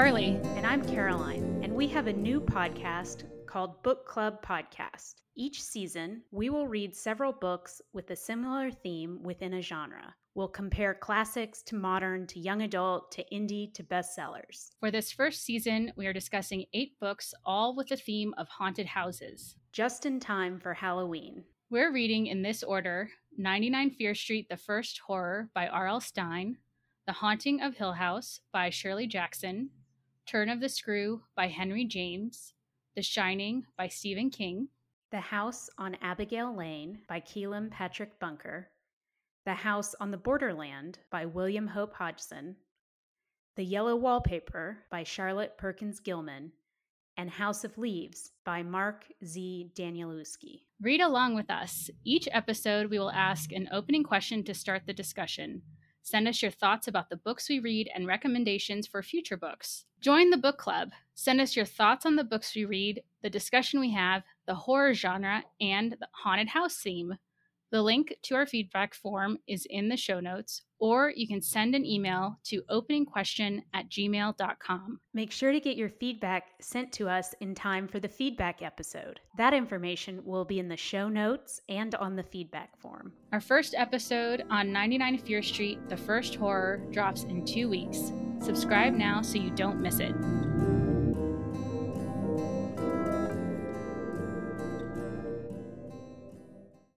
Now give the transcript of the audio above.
Carly. And I'm Caroline, and we have a new podcast called Book Club Podcast. Each season, we will read several books with a similar theme within a genre. We'll compare classics to modern to young adult to indie to bestsellers. For this first season, we are discussing eight books, all with the theme of haunted houses. Just in time for Halloween. We're reading in this order 99 Fear Street, The First Horror by R.L. Stine, The Haunting of Hill House by Shirley Jackson, Turn of the Screw by Henry James, The Shining by Stephen King, The House on Abigail Lane by Kealan Patrick Bunker, The House on the Borderland by William Hope Hodgson, The Yellow Wallpaper by Charlotte Perkins Gilman, and House of Leaves by Mark Z. Danielewski. Read along with us. Each episode, we will ask an opening question to start the discussion. Send us your thoughts about the books we read and recommendations for future books. Join the book club. Send us your thoughts on the books we read, the discussion we have, the horror genre, and the haunted house theme. The link to our feedback form is in the show notes, or you can send an email to openingquestion at gmail.com. Make sure to get your feedback sent to us in time for the feedback episode. That information will be in the show notes and on the feedback form. Our first episode on 99 Fear Street, The First Horror, drops in two weeks. Subscribe now so you don't miss it.